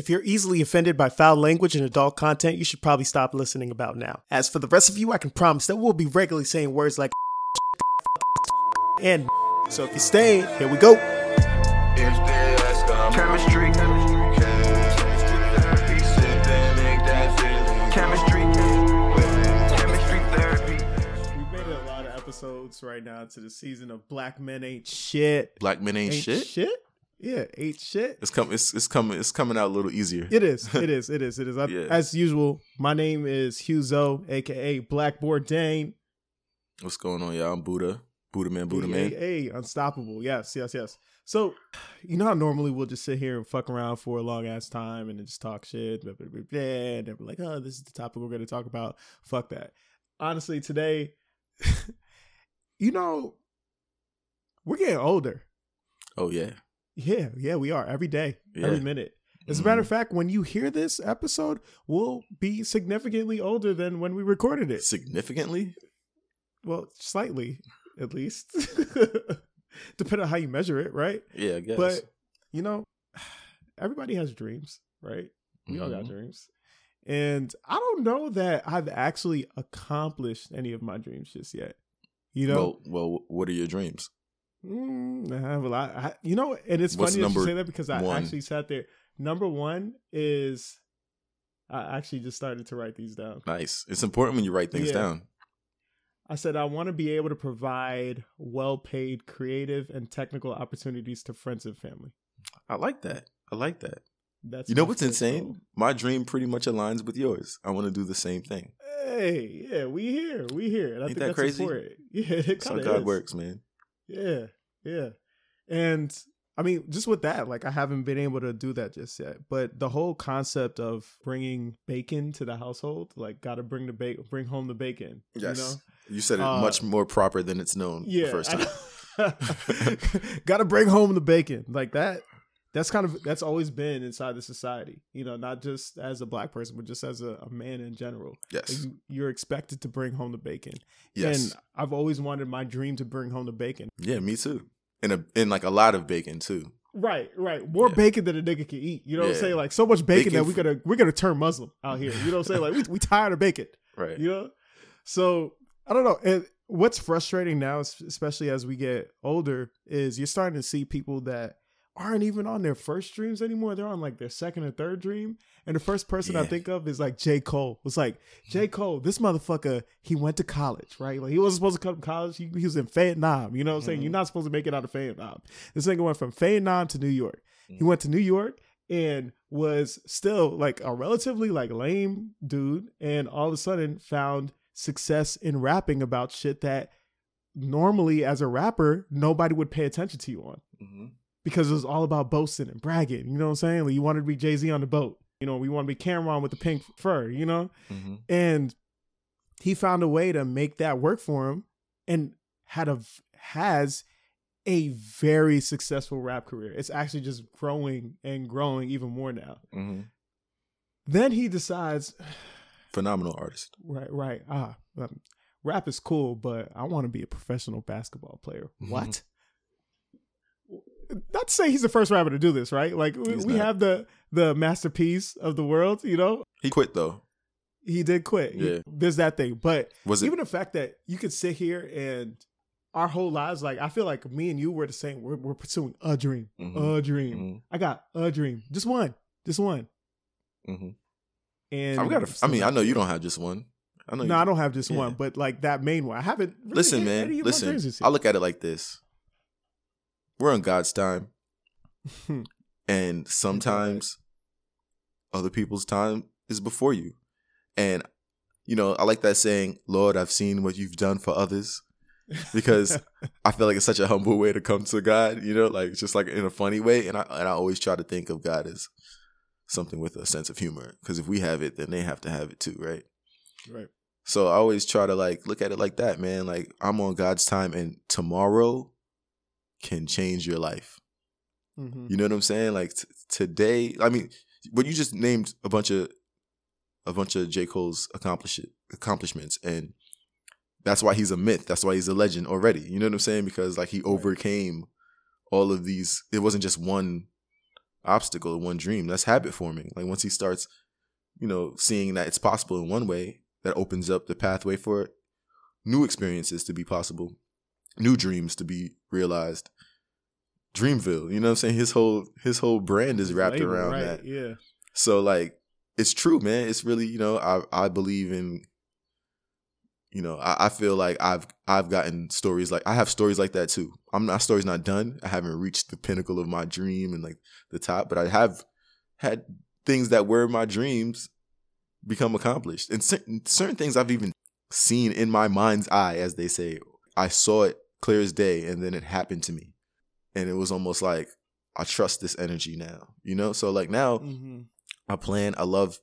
If you're easily offended by foul language and adult content, you should probably stop listening about now. As for the rest of you, I can promise that we'll be regularly saying words like and so if you stay, here we go. Chemistry. Chemistry. Chemistry therapy. We've made a lot of episodes right now to the season of Black Men Ain't Shit. Black men ain't, shit. Shit? Yeah, ain't shit. It's coming. It's, it's coming. It's coming out a little easier. It is. It is. It is. It is. I- Yeah. As usual, my name is Hugh Zoe, aka Blackboard Dane. What's going on, y'all? I'm Buddha. Buddha man. Buddha man. Hey, unstoppable. Yes, yes, yes. So, you know how normally we'll just sit here and fuck around for a long ass time and then just talk shit, blah, blah, blah, blah, and then we're like, oh, this is the topic we're going to talk about. Fuck that. Honestly, today, you know, we're getting older. Oh yeah. Yeah, yeah, we are every day, Yeah. every minute. As a matter of Mm-hmm. fact, when you hear this episode, we'll be significantly older than when we recorded it. Significantly. Well, slightly, at least. Depending on how you measure it, right? Yeah, I guess. But you know, everybody has dreams, right? We all got Mhm. dreams. And I don't know that I've actually accomplished any of my dreams just yet. You know, Well, well, what are your dreams? Mm, I have a lot. I, you know, and it's What's funny that you say that because I one? actually sat there. Number one is I actually just started to write these down. Nice. It's important when you write things Yeah. down. I said I want to be able to provide well-paid, creative, and technical opportunities to friends and family. I like that. I like that. That's You know what's insane? goal. My dream pretty much aligns with yours. I want to do the same thing. Hey, yeah, we here, we here, and I Ain't think that that's crazy? important. Yeah, it That's how God of works, man. Yeah, yeah. And I mean, just with that, like I haven't been able to do that just yet. But the whole concept of bringing bacon to the household, like, got to bring the bacon, bring home the bacon. You know? You said it Uh, much more proper than it's known the Yeah. first time. got to bring home the bacon, like that. That's kind of that's always been inside the society, you know, not just as a black person, but just as a, a man in general. Yes. you, you're expected to bring home the bacon, Yes. and I've always wanted my dream to bring home the bacon. yeah, me too. And a and like a lot of bacon too. Right, right. More Yeah. bacon than a nigga can eat. You know what I'm saying? Like so much bacon, Bacon that we gotta we're gonna turn Muslim out here. You know what I'm saying? Like we we tired of bacon. Right. You know? So I don't know. And what's frustrating now, especially as we get older, is you're starting to see people that aren't even on their first dreams anymore. They're on like their second or third dream. And the first person I think of is like J. Cole. It's like, J. Cole, this motherfucker, he went to college, right? Like he wasn't supposed to come to college. He, he was in Fayettenam. You know what I'm saying? Mhm. You're not supposed to make it out of Fayettenam. This nigga went from Fayettenam to New York. He Mhm. went to New York and was still like a relatively like lame dude and all of a sudden found success in rapping about shit that normally as a rapper nobody would pay attention to you on hmm because it was all about boasting and bragging you know what i'm saying? Like you wanted to be jay-z on the boat you know we want to be Cam'ron with the pink fur you know? Hmm and he found a way to make that work for him and had a has a very successful rap career. It's actually just growing and growing even more now. Hmm then he decides Phenomenal artist. right right. Ah um, rap is cool but i want to be a professional basketball player. Mhm. what not to say he's the first rapper to do this right like we, He's we not. have the the Master P's of the world you know He quit though. he did quit He- Yeah. there's that thing but Was it? even the fact that you could sit here and our whole lives like i feel like me and you were the same we're, we're pursuing a dream Mhm. a dream Mhm. i got a dream just one just one Mhm. and I've got. A, I mean, I know you don't have just one. I know. no you, i don't have just Yeah. one but like that main one i haven't really Listen, man. of my dreams Listen. I look at it like this. We're on God's time, and sometimes other people's time is before you. And you know, I like that saying, "Lord, I've seen what you've done for others." because I feel like it's such a humble way to come to God, you know, like just like in a funny way. And I and I always try to think of God as something with a sense of humor. Because if we have it, then they have to have it too, right? right So I always try to like look at it like that, man. Like I'm on God's time, and tomorrow can change your life. Mhm. You know what I'm saying? Like t- today, I mean, what you just named a bunch of a bunch of J Cole's accomplish accomplishments, and that's why he's a myth. That's why he's a legend already. You know what I'm saying? Because like he overcame all of these. It wasn't just one obstacle, one dream. That's habit forming. Like once he starts, you know, seeing that it's possible in one way, that opens up the pathway for new experiences to be possible, new dreams to be realized. Dreamville, you know what I'm saying? His whole his whole brand is wrapped Label, around right, that. Yeah. So like it's true, man. It's really, you know, I I believe in you know, I, I feel like I've I've gotten stories like I have stories like that too. I'm my story's not done. I haven't reached the pinnacle of my dream and like the top, but I have had things that were my dreams become accomplished. And certain, certain things I've even seen in my mind's eye, as they say. I saw it clear as day, and then it happened to me. And it was almost like I trust this energy now, you know? So like now hmm I plan. I love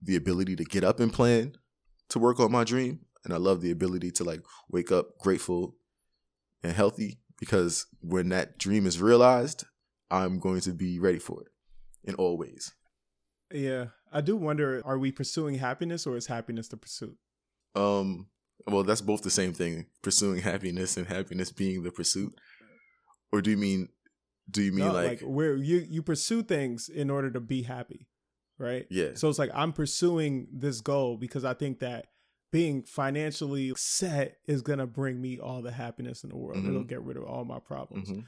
the ability to get up and plan to work on my dream. And I love the ability to like wake up grateful and healthy because when that dream is realized, I'm going to be ready for it in all ways. Yeah. I do wonder are we pursuing happiness or is happiness the pursuit? Um, well, that's both the same thing: pursuing happiness and happiness being the pursuit. Or do you mean? Do you mean No, like, where you you pursue things in order to be happy, right? yeah? So it's like I'm pursuing this goal because I think that being financially set is gonna bring me all the happiness in the world. Mhm. It'll get rid of all my problems. Mhm.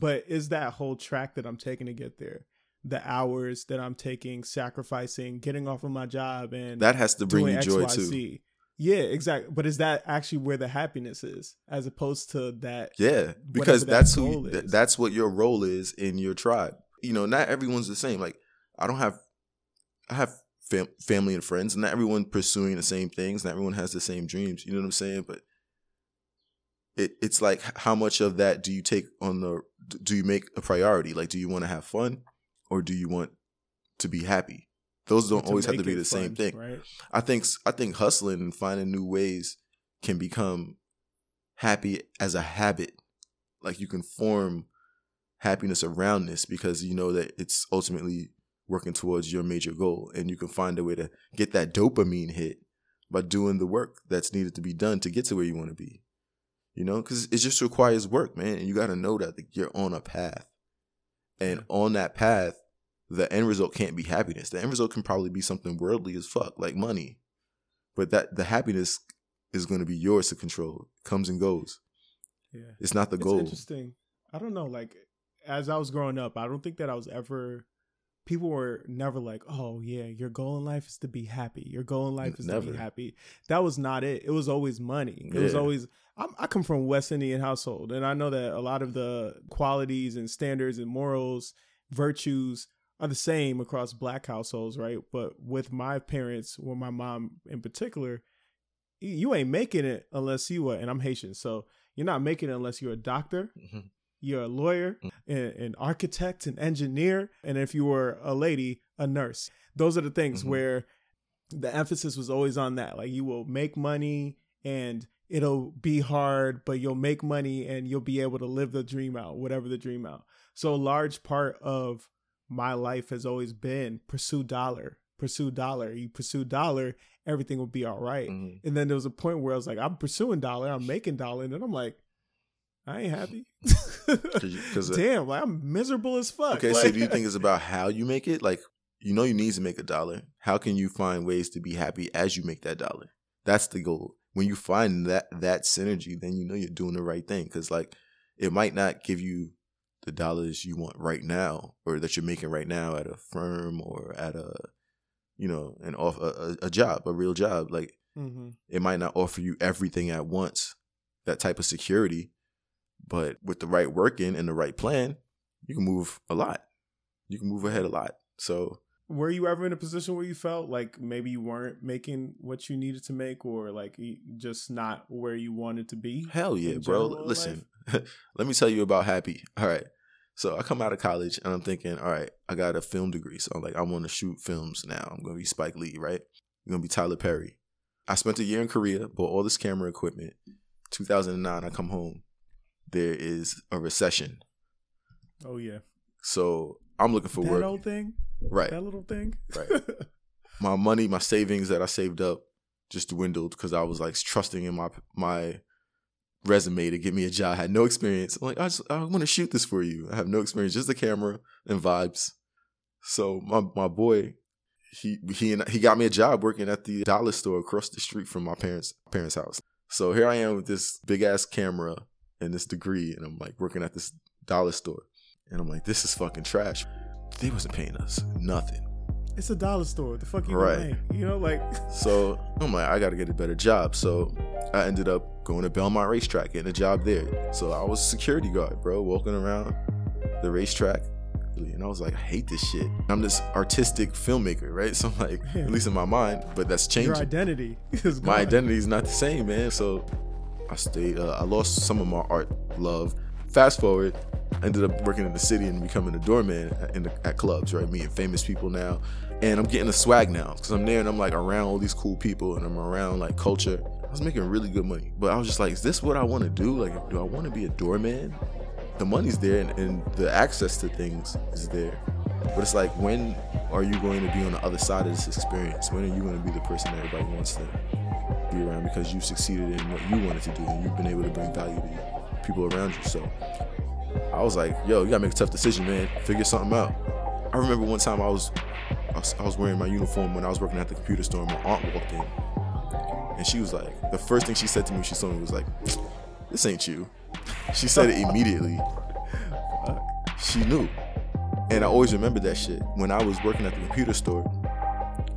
But is that whole track that I'm taking to get there? The hours that I'm taking, sacrificing, getting off of my job and That has to bring you joy too. Yeah, exactly. But is that actually where the happiness is, as opposed to that? Yeah, because that's goal who th- that's what your role is in your tribe. You know, not everyone's the same. Like I don't have I have fam- family and friends, and not everyone pursuing the same things. Not everyone has the same dreams. You know what I'm saying? But it it's like how much of that do you take on the do you make a priority? Like do you want to have fun or do you want to be happy? Those don't always have to be the same thing. right? I think I think hustling and finding new ways can become happy as a habit. Like you can form happiness around this because you know that it's ultimately working towards your major goal and you can find a way to get that dopamine hit by doing the work that's needed to be done to get to where you want to be. You know, cuz it just requires work, man, and you got to know that you're on a path. And on that path, the end result can't be happiness. The end result can probably be something worldly as fuck, like money. But that the happiness is going to be yours to control. Comes and goes. Yeah. It's not the It's goal. interesting. I don't know. Like as I was growing up, I don't think that I was ever. People were never like, "Oh yeah, your goal in life is to be happy. Your goal in life is to be happy." That was not it. It was always money. It was always. I'm, I come from a West Indian household, and I know that a lot of the qualities and standards and morals, virtues are the same across Black households, right? But with my parents, with my mom in particular, you- ain't making it unless you are. And I'm Haitian, so you're not making it unless you're a doctor, Mhm. you're a lawyer, an, an architect, an engineer, and if you were a lady, a nurse. Those are the things Mhm. where the emphasis was always on that. Like you will make money and it'll be hard, but you'll make money and you'll be able to live the dream out, whatever the dream out. So a large part of my life has always been pursue dollar, pursue dollar. You pursue dollar, everything will be all right. Mhm. And then there was a point where I was like, I'm pursuing dollar, I'm making dollar, and then I'm like, I ain't happy. you- 'cause, uh, Damn, like I'm miserable as fuck. Okay, so do you think it's about how you make it? Like, you know, you need to make a dollar. How can you find ways to be happy as you make that dollar? That's the goal. When you find that that synergy, then you know you're doing the right thing. Because like, it might not give you the dollars you want right now, or that you're making right now at a firm or at a, you know, an off a, a, job, a real job. Like, Mhm. it might not offer you everything at once, that type of security, but with the right working and the right plan, you can move a lot. You can move ahead a lot. So were you ever in a position where you felt like maybe you weren't making what you needed to make or like just not where you wanted to be hell yeah, bro. Listen, let me tell you about happy. All right. So I come out of college and I'm thinking, all right, I got a film degree. So I'm like, I want to shoot films now. I'm gonna be Spike Lee, right? I'm gonna be Tyler Perry. I spent a year in Korea, bought all this camera equipment. 2009, I come home. There is a recession. oh yeah So I'm looking for that work. That old thing right. that little thing Right. my money, my savings that I saved up just dwindled because I was like trusting in my my resume to get me a job. I had no experience. I'm like, I just I want to shoot this for you. I have no experience, just the camera and vibes. So my my boy, he he he got me a job working at the dollar store across the street from my parents parents' house. So here I am with this big ass camera and this degree, and I'm like working at this dollar store, and I'm like, this is fucking trash. They wasn't paying us nothing. It's a dollar store. What the fuck you Right. make? You know, like So I'm like, I gotta get a better job. So I ended up going to Belmont Racetrack, getting a job there. So I was a security guard, bro, walking around the racetrack. And I was like, I hate this shit. I'm this artistic filmmaker, right? So I'm like, Yeah. at least in my mind, but that's changed. your changing. identity is my identity is not the same, man. So I stayed. Uh, I lost some of my art love. Fast forward, I ended up working in the city and becoming a doorman at- the, at clubs, right? Meeting famous people now, and I'm getting the swag now because I'm there and I'm like around all these cool people and I'm around like culture. I was making really good money, but I was just like, is this what I want to do? Like, do I want to be a doorman? The money's there and, and the access to things is there. But it's like, when are you going to be on the other side of this experience? When are you going to be the person everybody wants to be around because you've succeeded in what you wanted to do and you've been able to bring value to people around you? So I was like, yo, you gotta make a tough decision, man. Figure something out. I remember one time I was, I was, I was wearing my uniform when I was working at the computer store and my aunt walked in. And she was like, the first thing she said to me, when she saw me was like, this ain't you. She said it immediately. She knew. And I always remember that shit. When I was working at the computer store,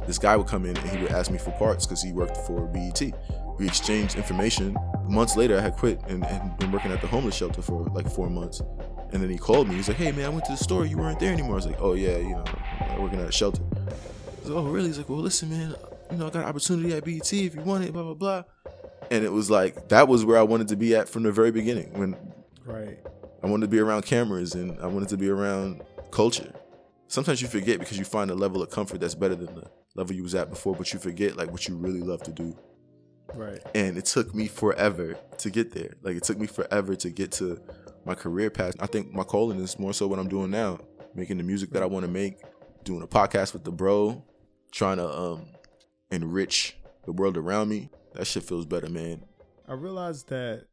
this guy would come in and he would ask me for parts because he worked for BET. We exchanged information. Months later, I had quit and, and been working at the homeless shelter for like four months. And then he called me. He's like, "Hey man, I went to the store. You weren't there anymore." I was like, "Oh yeah, you know, I'm working at a shelter." I was like, "Oh really?" He's like, "Well, listen, man. You know, I got an opportunity at BET if you want it. Blah blah blah." And it was like that was where I wanted to be at from the very beginning. When right. I wanted to be around cameras and I wanted to be around culture. Sometimes you forget because you find a level of comfort that's better than the level you was at before, but you forget like what you really love to do. Right. And it took me forever to get there. Like it took me forever to get to my career path. I think my calling is more so what I'm doing now, making the music that I want to make, doing a podcast with the bro, trying to um enrich the world around me. That shit feels better, man. I realized that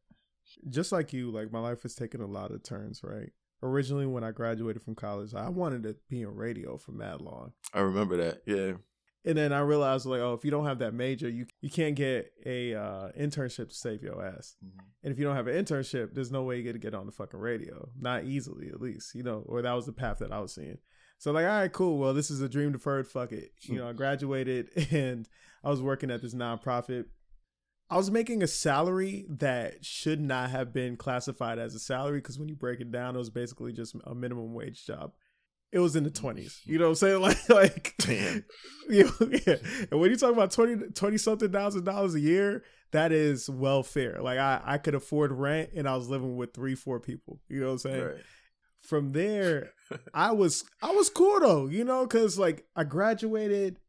just like you, like my life has taken a lot of turns, right? Originally, when I graduated from college, I wanted to be in radio for mad long. I remember that. Yeah. And then I realized, like, oh, if you don't have that major, you you can't get a uh, internship to save your ass. And if you don't have an internship, there's no way you get to get on the fucking radio. Not easily, at least, you know, or that was the path that I was seeing. So like, all right, cool. Well, this is a dream deferred. Fuck it. You know, I graduated and I was working at this nonprofit. I was making a salary that should not have been classified as a salary because when you break it down, it was basically just a minimum wage job. It was in the twenties. You mm. know what I'm saying? Like, like, Damn. you know, yeah. And when you talk about 20, 20 something thousand dollars a year, that is welfare. Like I, I could afford rent and I was living with three, four people. You know what I'm saying? Right. From there, I was I was cool though, you know, because like I graduated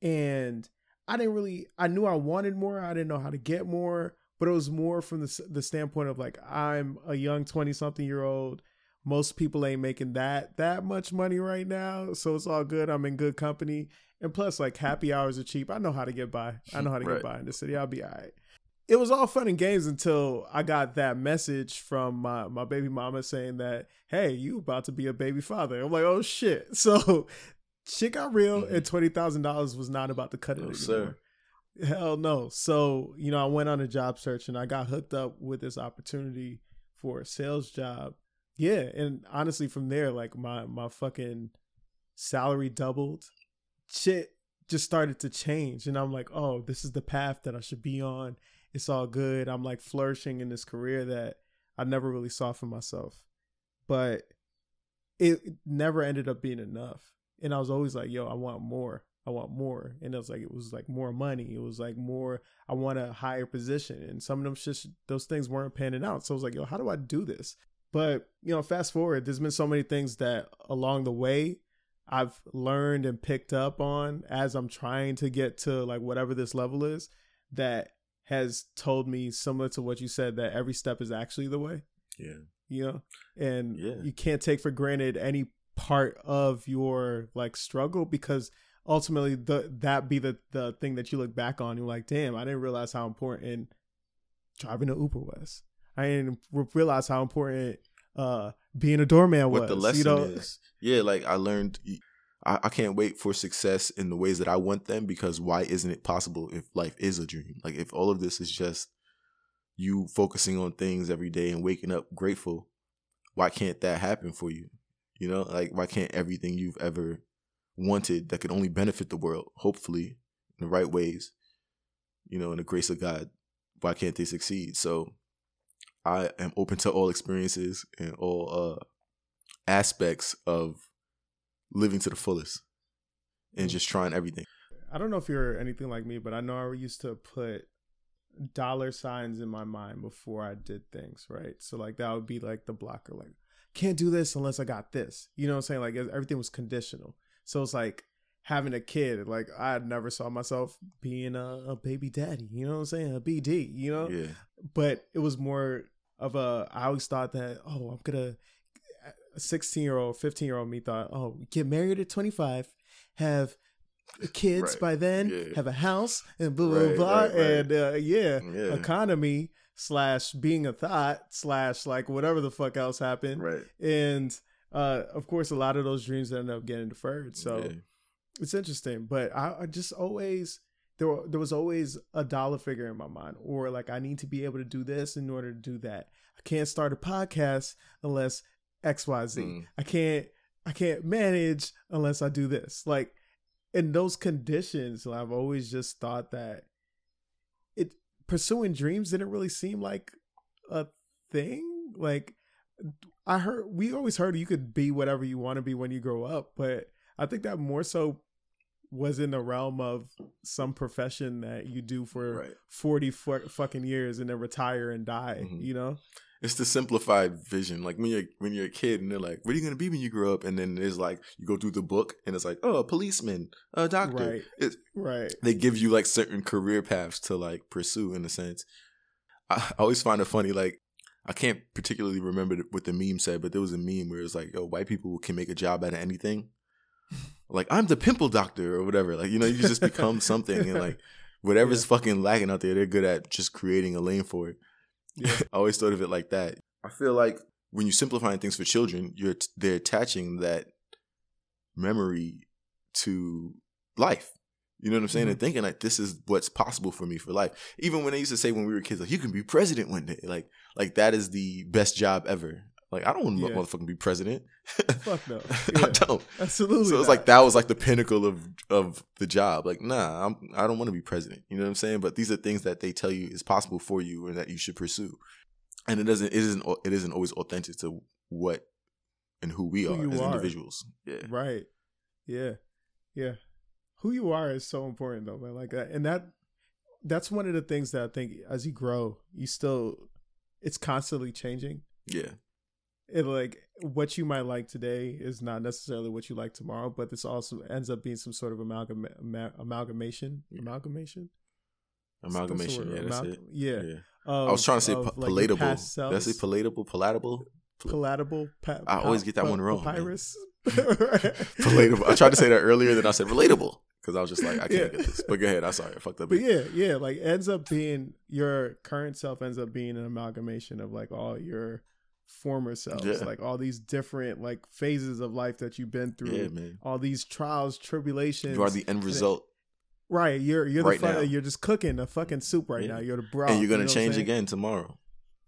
and I didn't really I knew I wanted more. I didn't know how to get more, but it was more from the the standpoint of like I'm a young 20 something year old. Most people ain't making that that much money right now, so it's all good. I'm in good company. And plus like happy hours are cheap. I know how to get by. I know how to Right. get by in the city. I'll be all right. It was all fun and games until I got that message from my, my baby mama saying that, hey, you about to be a baby father. I'm like, oh shit. So shit got real mm-hmm. and twenty thousand dollars was not about to cut it No, anymore. sir. Hell no. So, you know, I went on a job search and I got hooked up with this opportunity for a sales job. Yeah. And honestly, from there, like my my fucking salary doubled. Shit just started to change. And I'm like, oh, this is the path that I should be on. It's all good. I'm like flourishing in this career that I never really saw for myself. But it never ended up being enough. And I was always like, yo, I want more. I want more. And it was like it was like more money. It was like more I want a higher position. And some of them just those things weren't panning out. So I was like, yo, how do I do this? But, you know, fast forward, there's been so many things that along the way I've learned and picked up on as I'm trying to get to like whatever this level is that has told me similar to what you said that every step is actually the way Yeah. you know and Yeah. you can't take for granted any part of your like struggle because ultimately the that be the the thing that you look back on you're like damn i didn't realize how important driving to uber was I didn't realize how important uh being a doorman was. what the lesson you know? is. Yeah, like I learned. I, I can't wait for success in the ways that I want them because why isn't it possible if life is a dream? Like if all of this is just you focusing on things every day and waking up grateful, why can't that happen for you? You know, like why can't everything you've ever wanted that could only benefit the world, hopefully in the right ways, you know, in the grace of God, why can't they succeed? So I am open to all experiences and all uh aspects of living to the fullest and just trying everything. I don't know if you're anything like me, but I know I used to put dollar signs in my mind before I did things, right? So like that would be like the blocker, like can't do this unless I got this. You know what I'm saying? Like everything was conditional. So it's like having a kid. Like I never saw myself being a, a baby daddy. You know what I'm saying? A BD. You know. Yeah. But it was more of a. I always thought that oh I'm gonna. A 16 year old, 15 year old me thought, oh, get married at 25, have kids Right. by then, Yeah. have a house, and blah blah Right, blah, right, and uh, yeah, Yeah. economy slash being a thought slash like whatever the fuck else happened, Right. and uh, of course a lot of those dreams ended up getting deferred. So Yeah. it's interesting, but I, I just always there were, there was always a dollar figure in my mind, or like I need to be able to do this in order to do that. I can't start a podcast unless X Y Z. Mm. I can't I can't manage unless I do this. Like in those conditions, I've always just thought that it pursuing dreams didn't really seem like a thing. Like I heard we always heard you could be whatever you want to be when you grow up, but I think that more so was in the realm of some profession that you do for Right. 40 fu- fucking years and then retire and die, Mhm. you know? It's the simplified vision. Like when you're when you're a kid and they're like, "What are you gonna be when you grow up?" And then there's like you go through the book and it's like, "Oh, a policeman, a doctor." Right. It's, Right. they give you like certain career paths to like pursue in a sense. I, I always find it funny. Like I can't particularly remember what the meme said, but there was a meme where it's like, "Yo, white people can make a job out of anything." Like I'm the pimple doctor or whatever. Like you know, you just become something and like whatever's fucking lacking out there, they're good at just creating a lane for it. Yeah. I always thought of it like that. I feel like when you're simplifying things for children, you're they're attaching that memory to life. You know what I'm saying? Mm-hmm. And thinking like this is what's possible for me for life. Even when they used to say when we were kids, like you can be president one day, like like that is the best job ever. Like I don't want to Yeah. motherfucking be president. Fuck no. I Yeah. don't. Absolutely. So it's like that was like the pinnacle of of the job. Like, nah, I'm I don't want to be president. You know what I'm saying? But these are things that they tell you is possible for you and that you should pursue. And it doesn't it isn't it isn't always authentic to what and who we Who are as are. individuals. Yeah. Right. Yeah. Yeah. Who you are is so important though, man. Like that and that that's one of the things that I think as you grow, you still it's constantly changing. Yeah. It like what you might like today is not necessarily what you like tomorrow, but this also ends up being some sort of amalgam ama- amalgamation. Amalgamation. Amalgamation. Yeah, that's amal- it. Yeah. Yeah. Of- I was trying to say pa- like, palatable. past Did I say palatable? Palatable? palatable. Pa- I always get that pa- one wrong. Papyrus. Palatable. I tried to say that earlier, then I said relatable. Because I was just like, I can't Yeah. get this. But go ahead. I'm sorry. I fucked up. But yeah, yeah, like ends up being your current self ends up being an amalgamation of like all your former selves, Yeah. like all these different like phases of life that you've been through, Yeah, man. all these trials, tribulations. You are the end result. right. You're you're Right the fu- now. you're just cooking the fucking soup right Yeah. now. You're the broth, and you're gonna know change again tomorrow.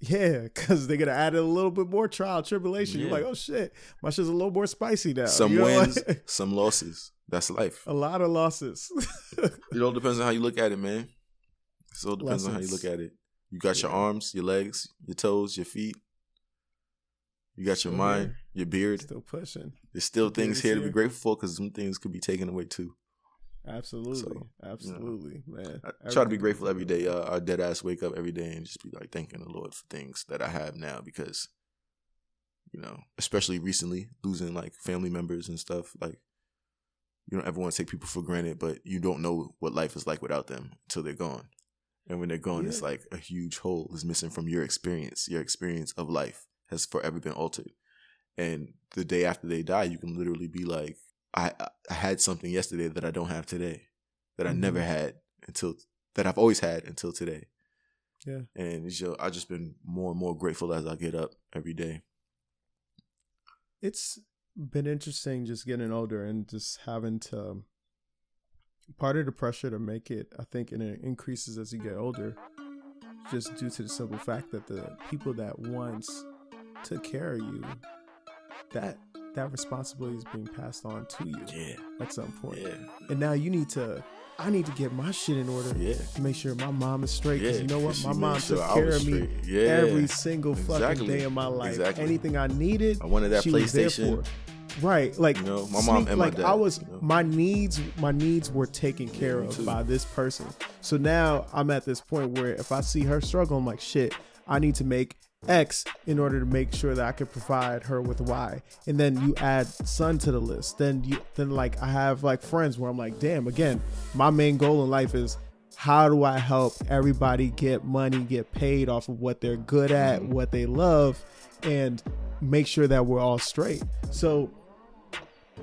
Yeah, because they're gonna add a little bit more trial, tribulation. You're like, oh shit, my shit's a little more spicy now. Some You know, wins, like, some losses. That's life. a lot of losses. It all depends on how you look at it, man. It all depends on how you look at it. You got your arms, your legs, your toes, your feet. You got your mind, your beard. Still pushing. There's still things here to be grateful for because some things could be taken away too. Absolutely, So, absolutely, man. I try to be grateful every day. Uh, I dead ass wake up every day and just be like thanking the Lord for things that I have now because, you know, especially recently losing like family members and stuff. Like, you don't ever want to take people for granted, but you don't know what life is like without them until they're gone. And when they're gone, it's like a huge hole is missing from your experience. Your experience of life has forever been altered. And the day after they die, you can literally be like, I, I had something yesterday that I don't have today, that I never Mhm. had until that I've always had until today. Yeah. And it's just, I've just been more and more grateful as I get up every day. It's been interesting just getting older and just having to. Part of the pressure to make it, I think, and it increases as you get older, just due to the simple fact that the people that once took care of you, that that responsibility is being passed on to you Yeah. at some point. Yeah. And now you need to. I need to get my shit in order. Yeah. to make sure my mom is straight. Because Yeah, you know what? My mom sure took care of me. Yeah. every single fucking day of my life. Exactly. Anything I needed, I wanted that she was there PlayStation. for. Right, like You know, my mom and my like dad, I was, you know. my needs, my needs were taken care of too. by this person. So now I'm at this point where if I see her struggle, I'm like, shit, I need to make X in order to make sure that I could provide her with Y. And then you add son to the list. Then you, then like I have like friends where I'm like, damn, again, my main goal in life is how do I help everybody get money, get paid off of what they're good at, what they love, and make sure that we're all straight. So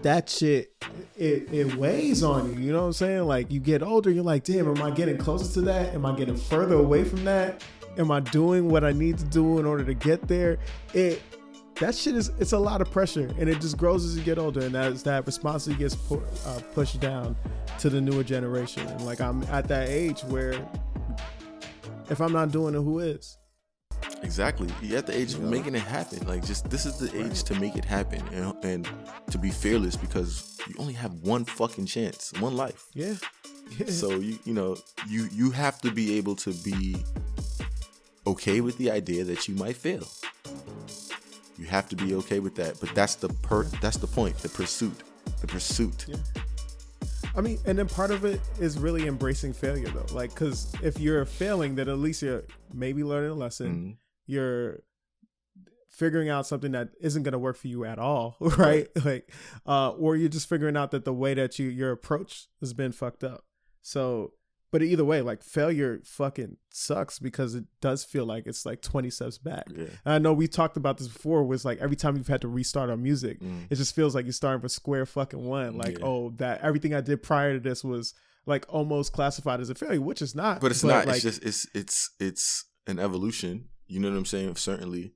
that shit it, it weighs on you, you know what I'm saying? Like you get older, you're like, damn, am I getting closer to that? Am I getting further away from that? Am I doing what I need to do in order to get there? It that shit is it's a lot of pressure and it just grows as you get older and that's that responsibility gets pu- uh, pushed down to the newer generation and like i'm at that age where if i'm not doing it who is Exactly. You're at the age of Yeah. making it happen. Like, just this is the age to make it happen and, and to be fearless because you only have one fucking chance, one life. yeah, yeah. So you you know you you have to be able to be okay with the idea that you might fail. You have to be okay with that. But that's the per that's the point. The pursuit. The pursuit. Yeah. I mean, and then part of it is really embracing failure, though. Like, because if you're failing, then at least you're maybe learning a lesson. Mhm. You're figuring out something that isn't going to work for you at all, right? Like, uh, or you're just figuring out that the way that you your approach has been fucked up. So, but either way, like failure fucking sucks because it does feel like it's like 20 steps back. Yeah. And I know we talked about this before. Was like every time you've had to restart our music, Mm. it just feels like you're starting from square fucking one. Like, Yeah. oh, that everything I did prior to this was like almost classified as a failure, which is not. But it's not. Like, it's just it's it's it's an evolution. You know what I'm saying? Certainly,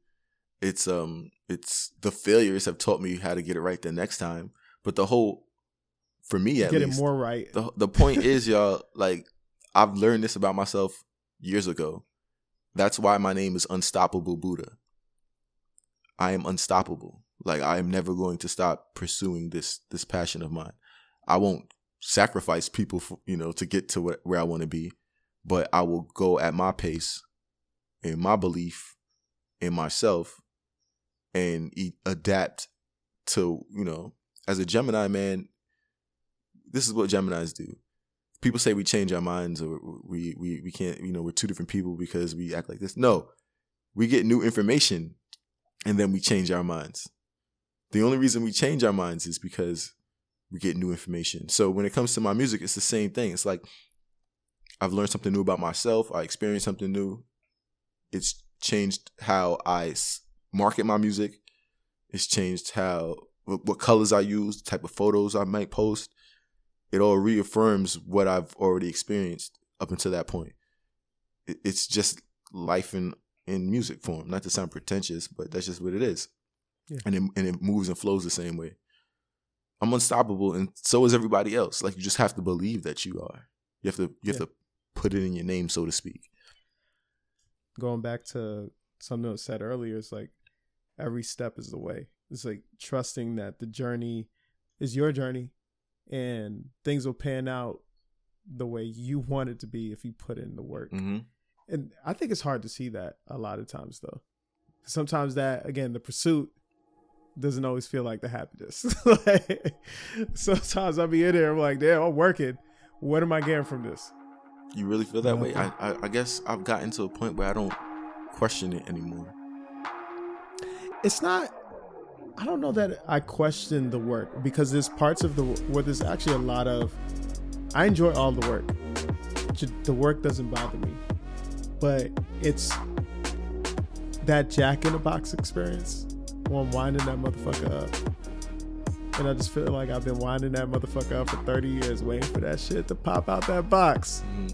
it's um it's the failures have taught me how to get it right the next time. But the whole, for me at get least, it more right. the the point is, y'all, like I've learned this about myself years ago. That's why my name is Unstoppable Buddha. I am unstoppable. Like I am never going to stop pursuing this this passion of mine. I won't sacrifice people, for, you know, to get to where, where I want to be, but I will go at my pace, in my belief, in myself, and adapt to you know. As a Gemini man, this is what Geminis do people say we change our minds or we we we can't you know we're two different people because we act like this. No we get new information and then we change our minds. The only reason we change our minds is because we get new information. So when it comes to my music it's the same thing. It's like i've learned something new about myself. I experienced something new. It's changed how i market my music. It's changed how what, colors i use the type of photos i might post it all reaffirms what I've already experienced up until that point. It's just life in in music form. Not to sound pretentious, but that's just what it is. Yeah. And it, and it moves and flows the same way. I'm unstoppable, and so is everybody else. Like you just have to believe that you are. You have to you have Yeah. to put it in your name, so to speak. Going back to something that was said earlier, it's like every step is the way. It's like trusting that the journey is your journey, and things will pan out the way you want it to be if you put in the work. Mm-hmm. and I think it's hard to see that a lot of times though. Sometimes that again, the pursuit doesn't always feel like the happiness. Like, sometimes I'll be in there, I'm like, damn, I'm working. What am I getting from this? You really feel that way? I, I I guess I've gotten to a point where I don't question it anymore. It's not. I don't know that I question the work because there's parts of the where there's actually a lot of. I enjoy all the work. The work doesn't bother me, but it's that Jack in the Box experience. I'm winding that motherfucker up, and I just feel like I've been winding that motherfucker up for 30 years, waiting for that shit to pop out that box. Mhm.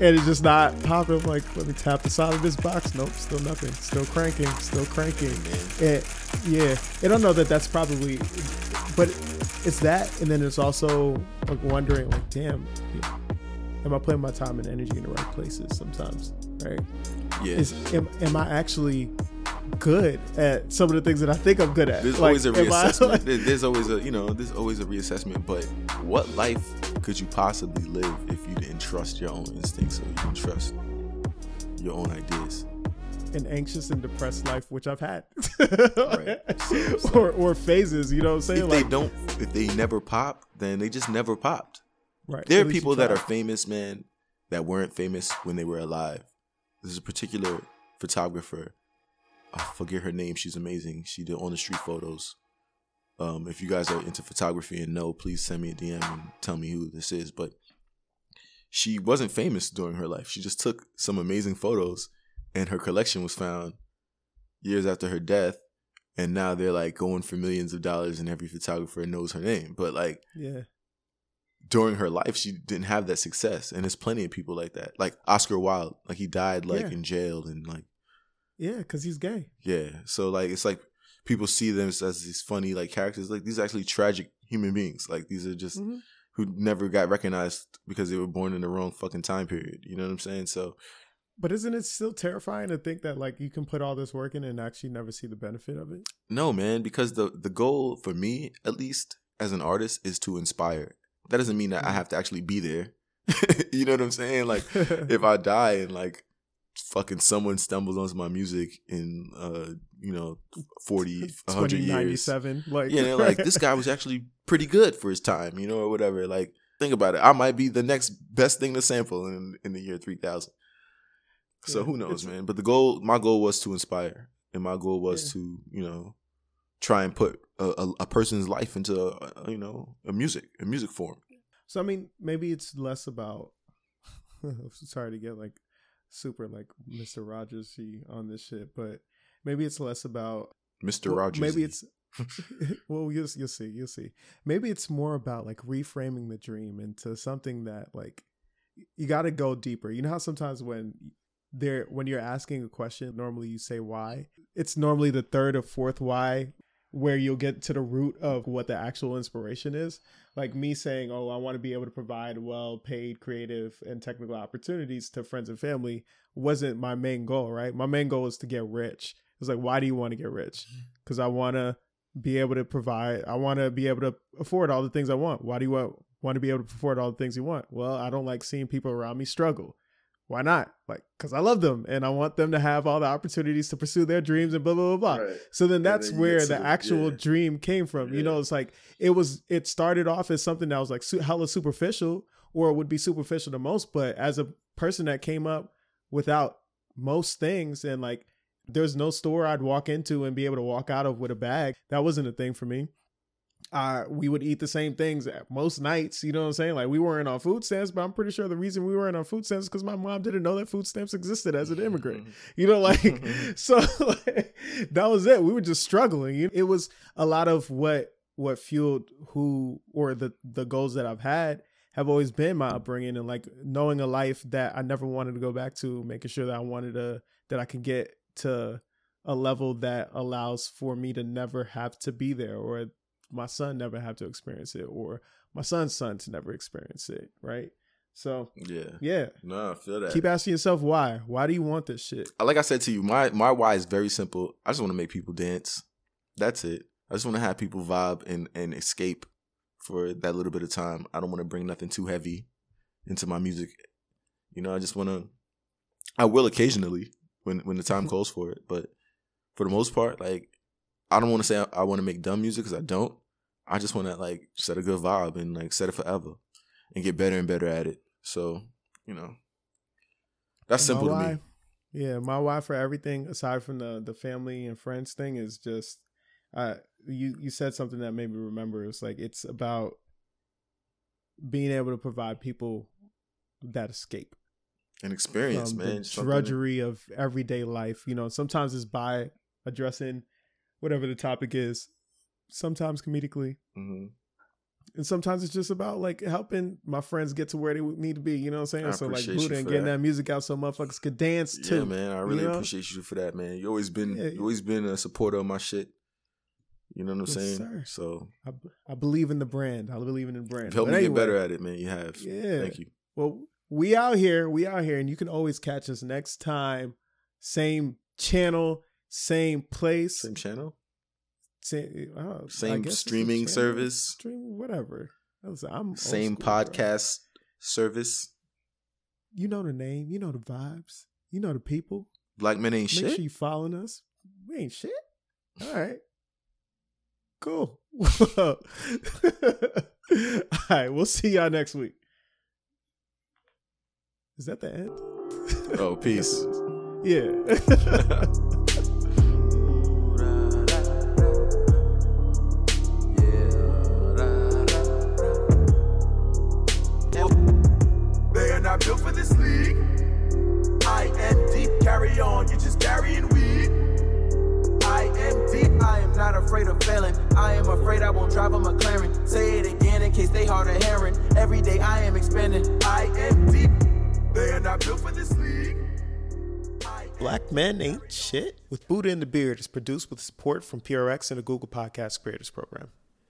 And it's just not popping. I'm like, let me tap the side of this box. Nope, still nothing. Still cranking. Still cranking. And yeah, I don't know that that's probably, but it's that, and then it's also like wondering, like, damn, am I putting my time and energy in the right places sometimes, right? Yeah. Is am, am I actually good at some of the things that I think I'm good at? There's Like, always a reassessment. There- there's always a you know, there's always a reassessment. But what life could you possibly live if you didn't trust your own instincts or you didn't trust your own ideas? an anxious and depressed life, which I've had, Right. So- so- or or phases. You know what I'm saying? If they don't, if they never pop, then they just never popped. right. There at are people that are famous, man, that weren't famous when they were alive. There's a particular photographer. I forget her name. She's amazing. She did on the street photos. Um, if you guys are into photography and know, please send me a DM and tell me who this is. But she wasn't famous during her life. She just took some amazing photos, and her collection was found years after her death. And now they're like going for millions of dollars, and every photographer knows her name. But like Yeah. during her life she didn't have that success and there's plenty of people like that like oscar wilde like he died like Yeah. in jail and like Yeah, because he's gay. yeah so like it's like people see them as these funny like characters like these are actually tragic human beings like these are just Mhm. who never got recognized because they were born in the wrong fucking time period you know what i'm saying so But isn't it still terrifying to think that like you can put all this work in and actually never see the benefit of it? no man because the the goal for me at least as an artist is to inspire that doesn't mean that i have to actually be there you know what i'm saying like if I die and like fucking someone stumbles onto my music in uh you know 40 100 years like yeah they're like this guy was actually pretty good for his time you know or whatever like think about it i might be the next best thing to sample in in the year 3000 so Yeah, who knows man but the goal my goal was to inspire and my goal was Yeah. to you know try and put a, a, a person's life into a, you know a music a music form So I mean, maybe it's less about. Sorry to get like super like Mr. Rogers on this shit, but maybe it's less about. mr well, rogers Maybe it's. well, you'll you'll see, you'll see. Maybe it's more about like reframing the dream into something that like you got to go deeper. You know how sometimes when there when you're asking a question, normally you say why. It's normally the third or fourth why where you'll get to the root of what the actual inspiration is. Like me saying, "Oh, I want to be able to provide well-paid, creative, and technical opportunities to friends and family," wasn't my main goal. Right, my main goal is to get rich. It's like, why do you want to get rich? Mm-hmm. Because I want to be able to provide. I want to be able to afford all the things I want. Why do you want want to be able to afford all the things you want? Well, I don't like seeing people around me struggle. Why not? Like, because I love them and I want them to have all the opportunities to pursue their dreams and blah blah blah blah. Right. So then that's then where the actual yeah. dream came from. You know, it's like it was. It started off as something that was like su- hella superficial, or would be superficial to most. But as a person that came up without most things, and like there's no store I'd walk into and be able to walk out of with a bag. That wasn't a thing for me. Uh, we would eat the same things most nights. You know what I'm saying? Like we weren't on food stamps, but I'm pretty sure the reason we weren't on food stamps because my mom didn't know that food stamps existed as an immigrant. You know, like so like, that was it. We were just struggling. It was a lot of what what fueled who or the the goals that I've had have always been my upbringing and like knowing a life that I never wanted to go back to, making sure that I wanted to that I can get to a level that allows for me to never have to be there or my son never have to experience it or my son's son to never experience it, right? So, yeah yeah, no i feel that keep asking yourself why. Why do you want this shit? like I said to you, my my why is very simple. I just want to make people dance. That's it. I just want to have people vibe and and escape for that little bit of time. I don't want to bring nothing too heavy into my music. You know, I just want to. I will occasionally when when the time calls for it, but for the most part, like I don't want to say I, I want to make dumb music because I don't. I just want to like set a good vibe and like set it forever and get better and better at it. So you know, that's And simple to why- me. Yeah, my why for everything aside from the the family and friends thing is just uh you you said something that made me remember. It's like it's about being able to provide people that escape An experience, man. the drudgery of everyday life. You know, sometimes it's by addressing whatever the topic is, sometimes comedically, Mhm. And sometimes it's just about like helping my friends get to where they need to be. You know what I'm saying? I so like Buddha and getting that. that. music out so motherfuckers could dance too. Yeah, man. I really you know? appreciate you for that, man. You always been Yeah. you always been a supporter of my shit. You know what I'm Yes, saying? sir. So I, I believe in the brand. I believe in the brand. help But me anyway, get better at it, man. You have. Yeah. Thank you. Well, we out here. We out here, and you can always catch us next time. Same channel, same place, Same channel, same, uh, same a streaming channel, service, stream whatever. I'm same school, bro. podcast service. You know the name. You know the vibes. You know the people. Black men ain't Make shit. sure you following us. We ain't shit. All right. Cool. All right. We'll see y'all next week. Is that the end? Oh, peace. Yeah. not afraid of failing. I am afraid I won't drive a McLaren. Say it again in case they hard of hearing. Every day I am expanding. I am deep. They are not built for this league. Black Men Ain't Shit with Buddha in the Beard is produced with support from PRX and the Google Podcast Creators Program.